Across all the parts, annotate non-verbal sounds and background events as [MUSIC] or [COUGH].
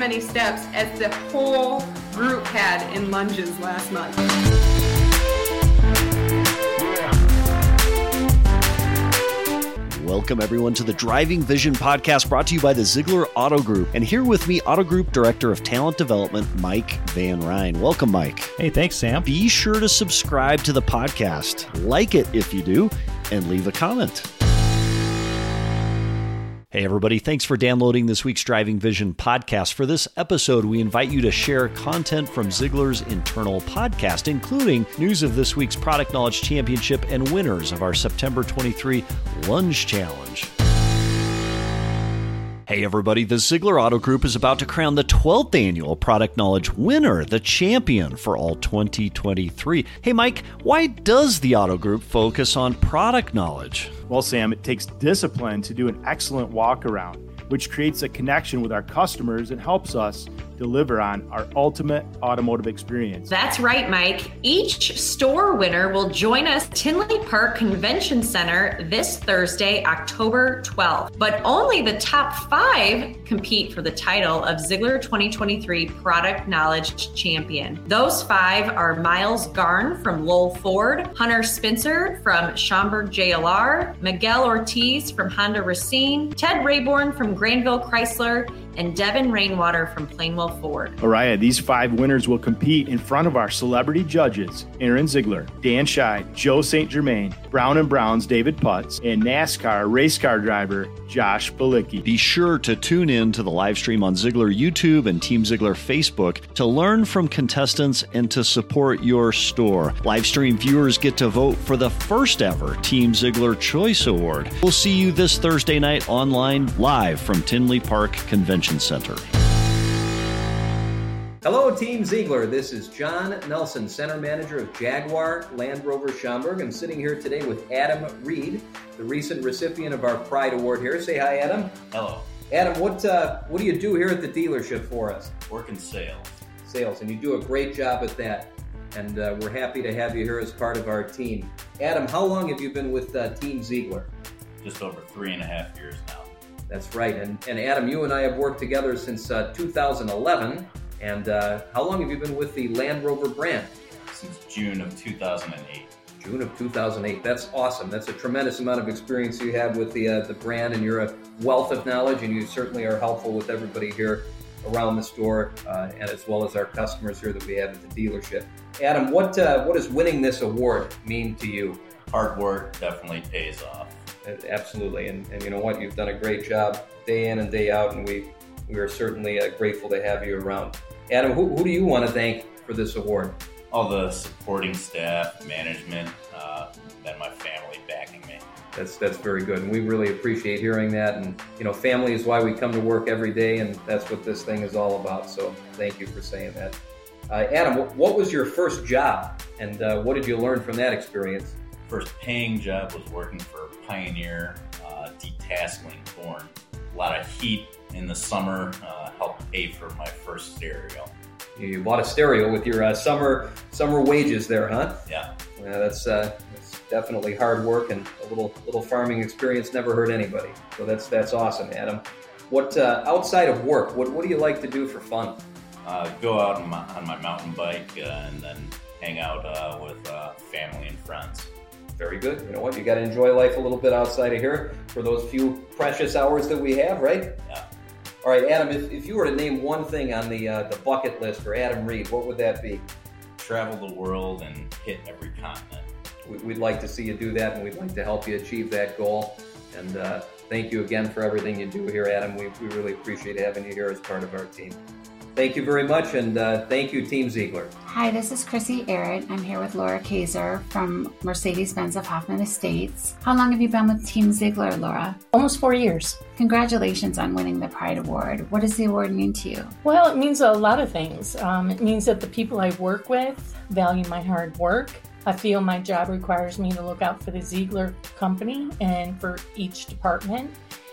many steps as the whole group had in lunges last month. Welcome, everyone, to the Driving Vision podcast brought to you by the Zeigler Auto Group. And here with me, Auto Group Director of Talent Development, Mike Van Ryn. Welcome, Mike. Hey, thanks, Sam. Be sure to subscribe to the podcast, like it if you do, and leave a comment. Hey, everybody, thanks for downloading this week's Driving Vision podcast. For this episode, we invite you to share content from Zeigler's internal podcast, including news of this week's Product Knowledge Championship and winners of our September 23 Lunge Challenge. Hey everybody, the Zeigler Auto Group is about to crown the 12th annual Product Knowledge winner, the champion for all 2023. Hey Mike, why does the Auto Group focus on product knowledge? Well, Sam, it takes discipline to do an excellent walk around, which creates a connection with our customers and helps us deliver on our ultimate automotive experience. That's right, Mike. Each store winner will join us Tinley Park Convention Center this Thursday, October 12th. But only the top five compete for the title of Zeigler 2023 Product Knowledge Champion. Those five are Miles Garn from Lowell Ford, Hunter Spencer from Schaumburg JLR, Miguel Ortiz from Honda Racine, Ted Rayborn from Granville Chrysler, and Devin Rainwater from Plainwell Ford. Araya, these five winners will compete in front of our celebrity judges Aaron Zeigler, Dan Scheid, Joe St. Germain, Brown and Brown's David Putz, and NASCAR race car driver Josh Bilicki. Be sure to tune in to the live stream on Zeigler YouTube and Team Zeigler Facebook to learn from contestants and to support your store. Live stream viewers get to vote for the first ever Team Zeigler Choice Award. We'll see you this Thursday night online live from Tinley Park Convention Center. Hello, Team Zeigler. This is John Nelson, Center Manager of Jaguar Land Rover Schaumburg. I'm sitting here today with Adam Reed, the recent recipient of our Pride Award here. Say hi, Adam. Hello. Adam, what uh, what do you do here at the dealership for us? Work in sales. Sales, and you do a great job at that. And uh, we're happy to have you here as part of our team. Adam, how long have you been with uh, Team Zeigler? Just over three and a half years now. That's right. And, and Adam, you and I have worked together since uh, 2011. And uh, how long have you been with the Land Rover brand? Since June of 2008. June of 2008. That's awesome. That's a tremendous amount of experience you have with the uh, the brand, and you're a wealth of knowledge, and you certainly are helpful with everybody here around the store, uh, and as well as our customers here that we have at the dealership. Adam, what uh, what does winning this award mean to you? Hard work definitely pays off. Absolutely, and, and you know what? You've done a great job day in and day out, and we we are certainly uh, grateful to have you around. Adam, who, who do you want to thank for this award? All the supporting staff, management, uh, and my family backing me. That's that's very good, and we really appreciate hearing that. And you know, family is why we come to work every day, and that's what this thing is all about. So, thank you for saying that. Uh, Adam, what was your first job, and uh, what did you learn from that experience? First paying job was working for Pioneer, uh, detasseling corn. A lot of heat in the summer uh, helped pay for my first stereo. You bought a stereo with your uh, summer summer wages there, huh? Yeah. Uh, that's, uh, that's definitely hard work and a little little farming experience never hurt anybody. So that's that's awesome, Adam. What uh, outside of work? What what do you like to do for fun? Uh, go out on my, on my mountain bike uh, and then hang out uh, with uh, family and friends. Very good. You know what? You got to enjoy life a little bit outside of here for those few precious hours that we have, right? Yeah. All right, Adam. If, if you were to name one thing on the uh, the bucket list for Adam Reed, what would that be? Travel the world and hit every continent. We- We'd like to see you do that, and we'd like to help you achieve that goal. And uh, thank you again for everything you do here, Adam. We, we really appreciate having you here as part of our team. Thank you very much, and uh, thank you, Team Zeigler. Hi, this is Chrissy Arrett. I'm here with Laura Kaiser from Mercedes Benz of Hoffman Estates. How long have you been with Team Zeigler, Laura? Almost four years. Congratulations on winning the Pride Award. What does the award mean to you? Well, it means a lot of things. Um, it means that the people I work with value my hard work. I feel my job requires me to look out for the Zeigler company and for each department.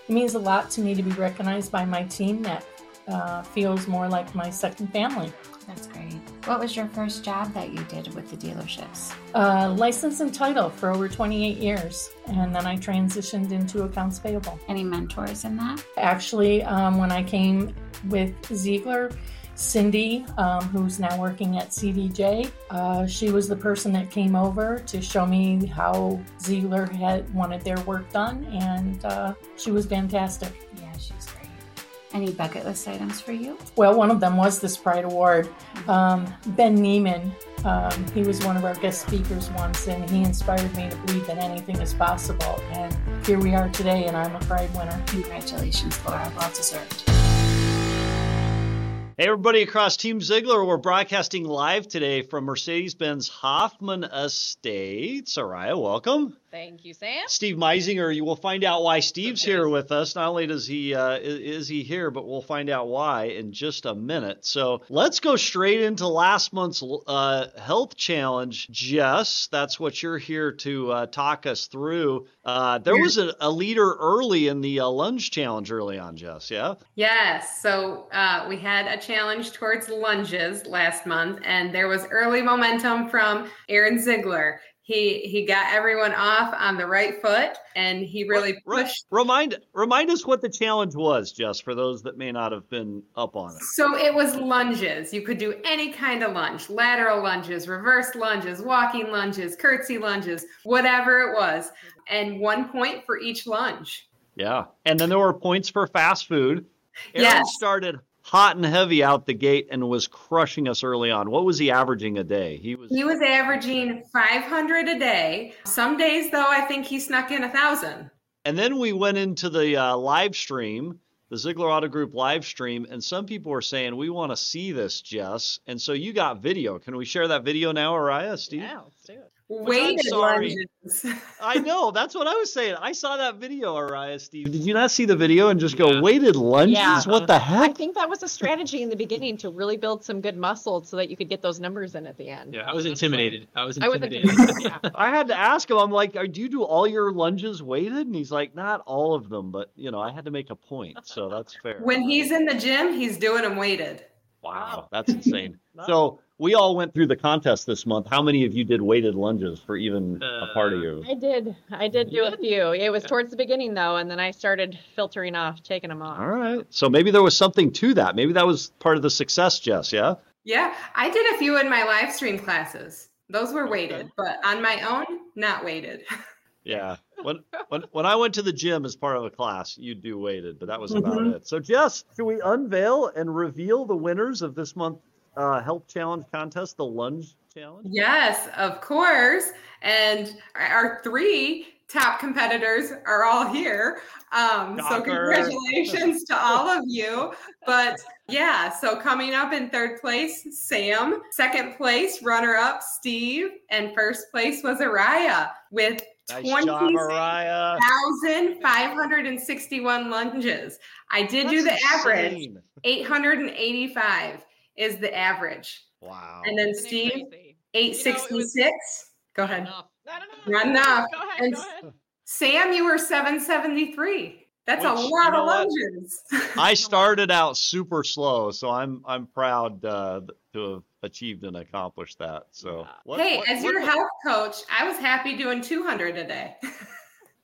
It means a lot to me to be recognized by my team that uh, feels more like my second family. That's great. What was your first job that you did with the dealerships? Uh, license and title for over 28 years, and then I transitioned into accounts payable. Any mentors in that? Actually, um, when I came with Zeigler. Cindy, um, who's now working at CDJ, uh, she was the person that came over to show me how Zeigler had wanted their work done, and uh, she was fantastic. Yeah, she's great. Any bucket list items for you? Well, one of them was this Pride Award. Um, ben Neiman, um, he was one of our guest speakers once, and he inspired me to believe that anything is possible. And here we are today, and I'm a Pride winner. Congratulations, Laura. Well deserved. Hey, everybody across Team Zeigler, we're broadcasting live today from Mercedes Benz Hoffman Estates. Araya, welcome. Thank you, Sam. Steve Meisinger, you will find out why Steve's here with us. Not only does he uh, is he here, but we'll find out why in just a minute. So let's go straight into last month's uh, health challenge. Jess, that's what you're here to uh, talk us through. Uh, there was a, a, leader early in the uh, lunge challenge early on, Jess. Yeah. Yes. So uh, we had a challenge towards lunges last month, and there was early momentum from Aaron Zeigler he he got everyone off on the right foot and he really pushed remind remind us what the challenge was just for those that may not have been up on it. So it was lunges. You could do any kind of lunge lateral lunges reverse lunges walking lunges curtsy lunges whatever it was and one point for each lunge. Yeah. And then there were points for fast food. Aaron yes. started hot and heavy out the gate and was crushing us early on. What was he averaging a day? He was he was averaging 500 a day. Some days though, I think he snuck in a thousand. And then we went into the uh, live stream, the Zeigler Auto Group live stream, and some people were saying we want to see this, Jess. And so you got video. Can we share that video now, Araya, Steve? Yeah, let's do it. Weighted lunges. I [LAUGHS] know. That's what I was saying. I saw that video, Araya, Steve. Did you not see the video and just go yeah. weighted lunges? Yeah. What the heck? I think that was a strategy in the beginning to really build some good muscle so that you could get those numbers in at the end. Yeah, I was intimidated. I was intimidated. I, was intimidated. yeah. [LAUGHS] I had to ask him. I'm like, "Do you do all your lunges weighted?" And he's like, "Not all of them, but you know, I had to make a point, so that's fair." When he's in the gym, he's doing them weighted. Wow, [LAUGHS] that's insane. so we all went through the contest this month. How many of you did weighted lunges for even uh, a part of you? I did. I did do a few. It was towards the beginning though, and then I started filtering off, taking them off. All right. So maybe there was something to that. Maybe that was part of the success, Jess. Yeah. Yeah, I did a few in my live stream classes. Those were weighted, but on my own, not weighted. [LAUGHS] Yeah. [LAUGHS] When, when when I went to the gym as part of a class, you do weighted, but that was about mm-hmm. it. So, Jess, should we unveil and reveal the winners of this month uh, health challenge contest, the lunge challenge? Yes, of course. And our three top competitors are all here. Um, so congratulations to all of you. But yeah, so coming up in third place, Sam. Second place, runner up, Steve. And first place was Araya with Nice [LAUGHS] 20,561 lunges. I did That's do the insane. average 885 is the average. Wow. And then Steve, 866. You know, go ahead. Not enough. Not enough. Go ahead, and go ahead. [LAUGHS] Sam, you were 773. That's Which, a lot of lunges. I [LAUGHS] started out super slow, so I'm I'm proud uh, to have achieved and accomplished that. So, what, hey, what, as what, your health coach, I was happy doing 200 a day.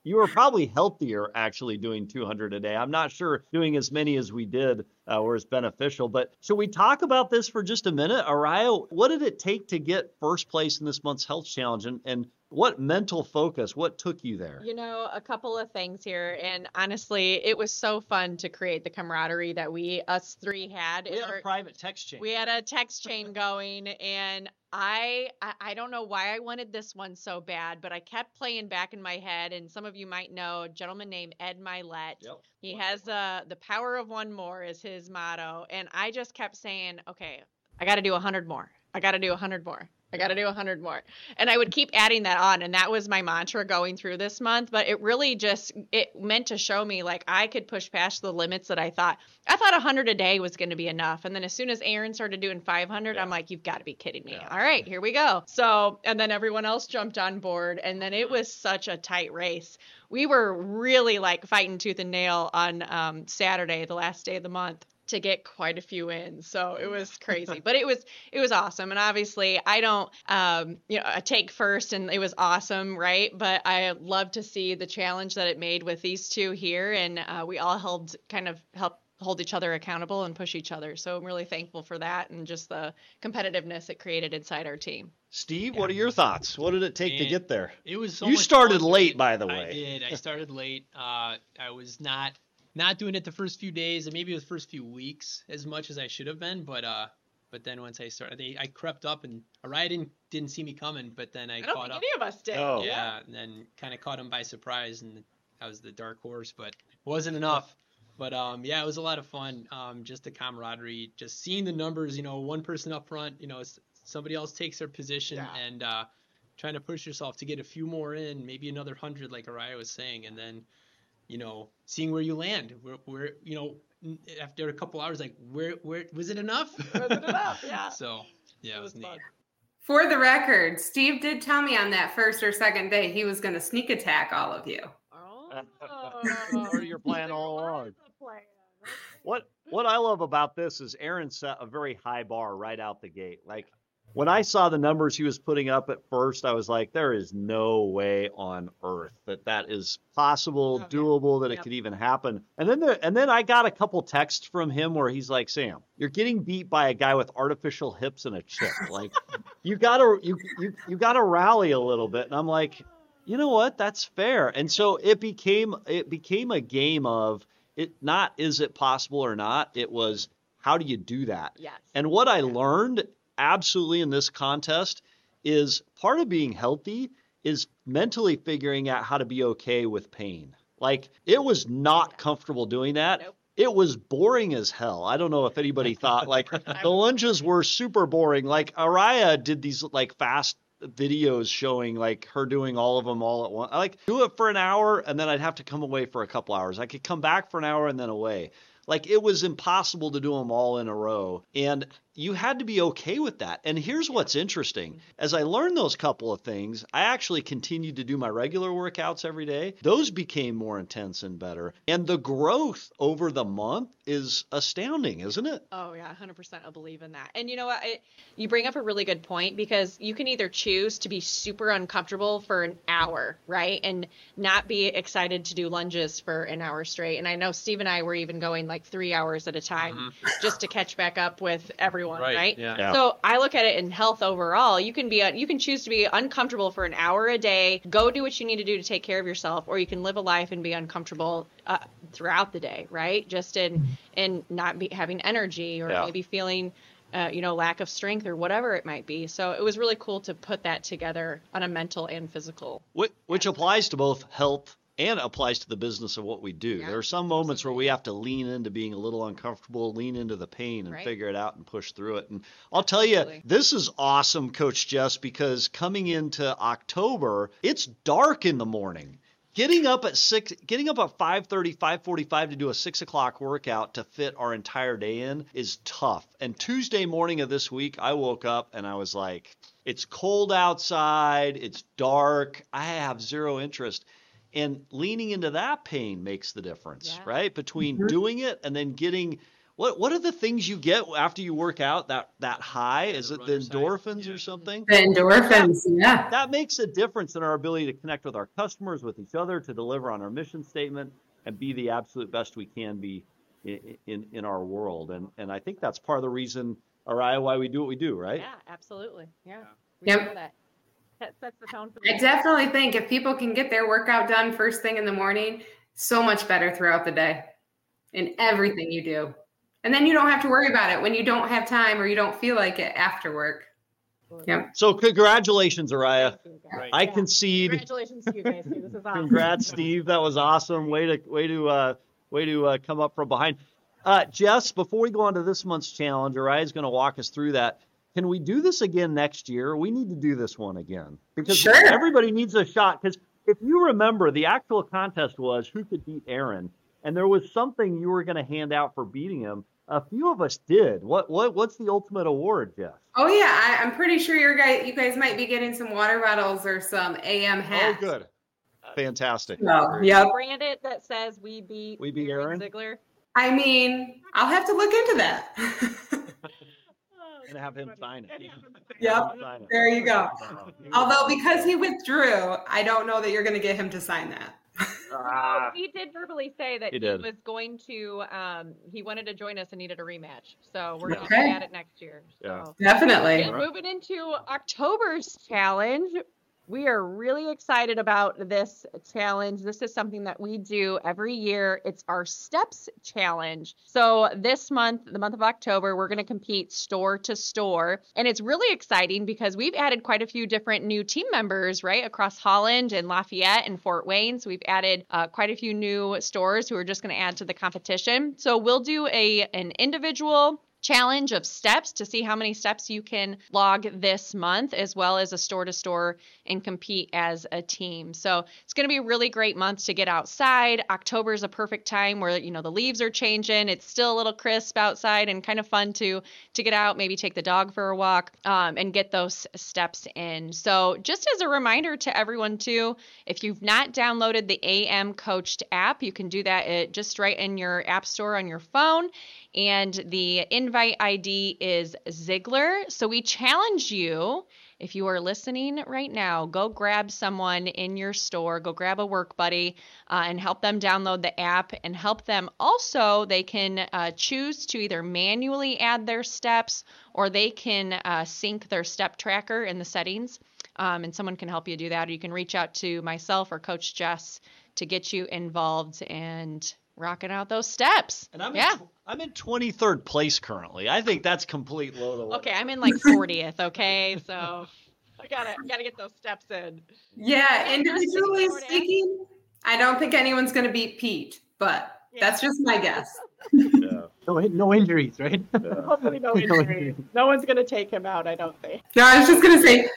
you were probably healthier actually doing 200 a day. I'm not sure doing as many as we did uh, it's beneficial. But should we talk about this for just a minute? Araya, what did it take to get first place in this month's health challenge? And, and what mental focus, what took you there? You know, a couple of things here. And honestly, it was so fun to create the camaraderie that we, us three, had. We had a private text chain. We had a text chain going. And I, I, don't know why I wanted this one so bad, but I kept playing back in my head. And some of you might know a gentleman named Ed Mylett. Yep. He has uh, the power of one more is his motto. And I just kept saying, okay, I got to do a 100 more. I got to do a 100 more. I got to do 100 more. And I would keep adding that on and that was my mantra going through this month, but it really just it meant to show me like I could push past the limits that I thought. I thought 100 a day was going to be enough. And then as soon as Aaron started doing 500, yeah. I'm like you've got to be kidding me. Yeah. All right, here we go. So, and then everyone else jumped on board and then it was such a tight race. We were really like fighting tooth and nail on um, Saturday, the last day of the month to get quite a few in so it was [LAUGHS] crazy but it was it was awesome and obviously i don't um you know I take first and it was awesome right but i love to see the challenge that it made with these two here and uh, we all held kind of help hold each other accountable and push each other. So I'm really thankful for that and just the competitiveness it created inside our team. Steve, yeah. what are your thoughts? What did it take to get there? It was so you started fun. late, by the way. I did. I started late. Uh, I was not not doing it the first few days and maybe the first few weeks as much as I should have been, but uh, but then once I started, they, I crept up and Araya didn't didn't see me coming, but then I, I caught up. Any of us did. Oh. Yeah, and then kind of caught him by surprise, and I was the dark horse, but it wasn't enough. But um, yeah, it was a lot of fun. Um, just the camaraderie, just seeing the numbers. You know, one person up front, you know, somebody else takes their position, yeah. and uh, trying to push yourself to get a few more in, maybe another hundred, like Araya was saying, and then, you know, seeing where you land. Where, where you know, after a couple hours, like where where was it enough? was it enough? [LAUGHS] Yeah. so yeah, it was, it was neat. Fun. For the record, Steve did tell me on that first or second day he was going to sneak attack all of you. Oh. [LAUGHS] or your plan all along. What what I love about this is Aaron set a very high bar right out the gate. Like when I saw the numbers he was putting up at first, I was like, there is no way on earth that that is possible, oh, Okay. doable, that it could even happen. And then there, and then I got a couple texts from him where he's like, Sam, you're getting beat by a guy with artificial hips and a chip. Like [LAUGHS] you gotta you you you gotta rally a little bit. And I'm like, you know what? That's fair. And so it became it became a game of it not is it possible or not. It was how do you do that? Yes. And what I learned absolutely in this contest is part of being healthy is mentally figuring out how to be okay with pain. Like it was not comfortable doing that. Nope. It was boring as hell. I don't know if anybody [LAUGHS] thought like the lunges were super boring. Like Araya did these like fast videos showing like her doing all of them all at once. I like do it for an hour and then I'd have to come away for a couple hours. I could come back for an hour and then away. Like it was impossible to do them all in a row. And you had to be okay with that. And here's what's interesting. As I learned those couple of things, I actually continued to do my regular workouts every day. Those became more intense and better. And the growth over the month is astounding, isn't it? Oh yeah, 100% I believe in that. And you know what? It, you bring up a really good point because you can either choose to be super uncomfortable for an hour, right? And not be excited to do lunges for an hour straight. And I know Steve and I were even going like 3 hours at a time mm-hmm. just to catch back up with everyone, right? Yeah. Yeah. So I look at it in health overall. You can be you can choose to be uncomfortable for an hour a day, go do what you need to do to take care of yourself, or you can live a life and be uncomfortable uh, throughout the day, right? Just in in not be having energy or Yeah. maybe feeling uh, you know lack of strength or whatever it might be. So it was really cool to put that together on a mental and physical. Which, which applies to both health and applies to the business of what we do. Yeah, there are some moments where we have to lean into being a little uncomfortable, lean into the pain and Right. figure it out and push through it. And I'll tell you, this is awesome, Coach Jess, because coming into October, it's dark in the morning. Getting up at six, getting up at 5:30, 5:45 to do a six o'clock workout to fit our entire day in is tough. And Tuesday morning of this week, I woke up and I was like, "It's cold outside. It's dark. I have zero interest." And leaning into that pain makes the difference, Yeah. right? Between mm-hmm. doing it and then getting what what are the things you get after you work out that that high? Is the it the endorphins Yeah. or something? The endorphins, yeah. that makes a difference in our ability to connect with our customers, with each other, to deliver on our mission statement, and be the absolute best we can be in in, in our world. And and I think that's part of the reason, Araya, why we do what we do, right? Yeah, absolutely. Yeah. We Yep. know that. That sets the tone for I definitely think if people can get their workout done first thing in the morning, so much better throughout the day in everything you do. And then you don't have to worry about it when you don't have time or you don't feel like it after work. Yep. So congratulations, Araya. Thank you, guys. Right. I Yeah. concede. Congratulations to you guys too. This is awesome. Congrats, Steve. That was awesome. Way to way to uh, way to uh, come up from behind. Uh, Jess, before we go on to this month's challenge, Araya's going to walk us through that. Can we do this again next year? We need to do this one again because Sure. everybody needs a shot. Because if you remember, the actual contest was who could beat Aaron, and there was something you were going to hand out for beating him. A few of us did. What what what's the ultimate award, Jess? Oh yeah, I, I'm pretty sure your guys, you guys might be getting some water bottles or some AM hats. Oh, good, fantastic. So, yep. Brand it that says we beat We beat Aaron? Zeigler. I mean, I'll have to look into that. [LAUGHS] And have him sign it. Yep. Sign it. There you go. [LAUGHS] Although because he withdrew, I don't know that you're going to get him to sign that. Uh, he did verbally say that he, he, was going to. Um, he wanted to join us and needed a rematch, so we're gonna Okay. be at it next year. So. Yeah. Definitely. And moving into October's challenge, we are really excited about this challenge. This is something that we do every year. It's our Steps Challenge. So, this month, the month of October, we're going to compete store to store. And it's really exciting because we've added quite a few different new team members, right, across Holland and Lafayette and Fort Wayne. So, we've added uh, quite a few new stores who are just going to add to the competition. So, we'll do a an individual challenge of steps to see how many steps you can log this month, as well as a store to store and compete as a team. So it's going to be a really great month to get outside. October is a perfect time where you know the leaves are changing. It's still a little crisp outside and kind of fun to to get out, maybe take the dog for a walk, um, and get those steps in. So just as a reminder to everyone too, if you've not downloaded the AM Coached app, you can do that at, just right in your app store on your phone and the invite ID is Zeigler. So we challenge you. If you are listening right now, go grab someone in your store, go grab a work buddy, uh, and help them download the app and help them also. They can uh, choose to either manually add their steps or they can uh, sync their step tracker in the settings. Um, and someone can help you do that. Or you can reach out to myself or Coach Jess to get you involved and rocking out those steps. And I'm yeah. in, I'm in 23rd place currently. I think that's complete load of Okay, I'm in like 40th. Okay, so I gotta gotta get those steps in. Yeah, individually speaking, I don't think anyone's going to beat Pete, but that's just my guess. Yeah. [LAUGHS] No, no injuries, right? [LAUGHS] Hopefully, no injuries. No one's gonna take him out. I don't think. No, I was just going to say,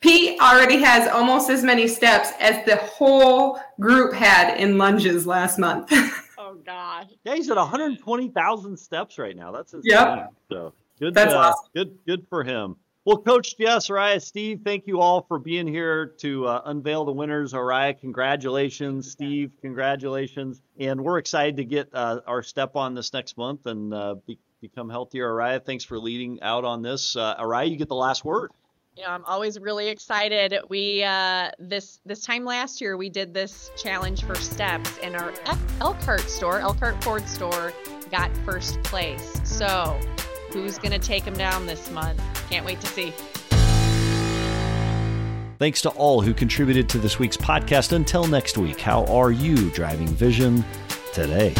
Pete already has almost as many steps as the whole group had in lunges last month. [LAUGHS] Oh gosh. Yeah, he's at 120,000 steps right now. That's insane. Yeah. So good. That's uh, awesome. Good. Good for him. Well, Coach Jess, Araya, Steve, thank you all for being here to uh, unveil the winners. Araya, congratulations. Steve, congratulations. And we're excited to get uh, our step on this next month and uh, be, become healthier. Araya, thanks for leading out on this. Uh, Araya, you get the last word. You know, I'm always really excited. We uh, this this time last year we did this challenge for steps, and our Elkhart store, Elkhart Ford store, got first place. So, who's gonna take them down this month? Can't wait to see. Thanks to all who contributed to this week's podcast. Until next week, how are you driving vision today?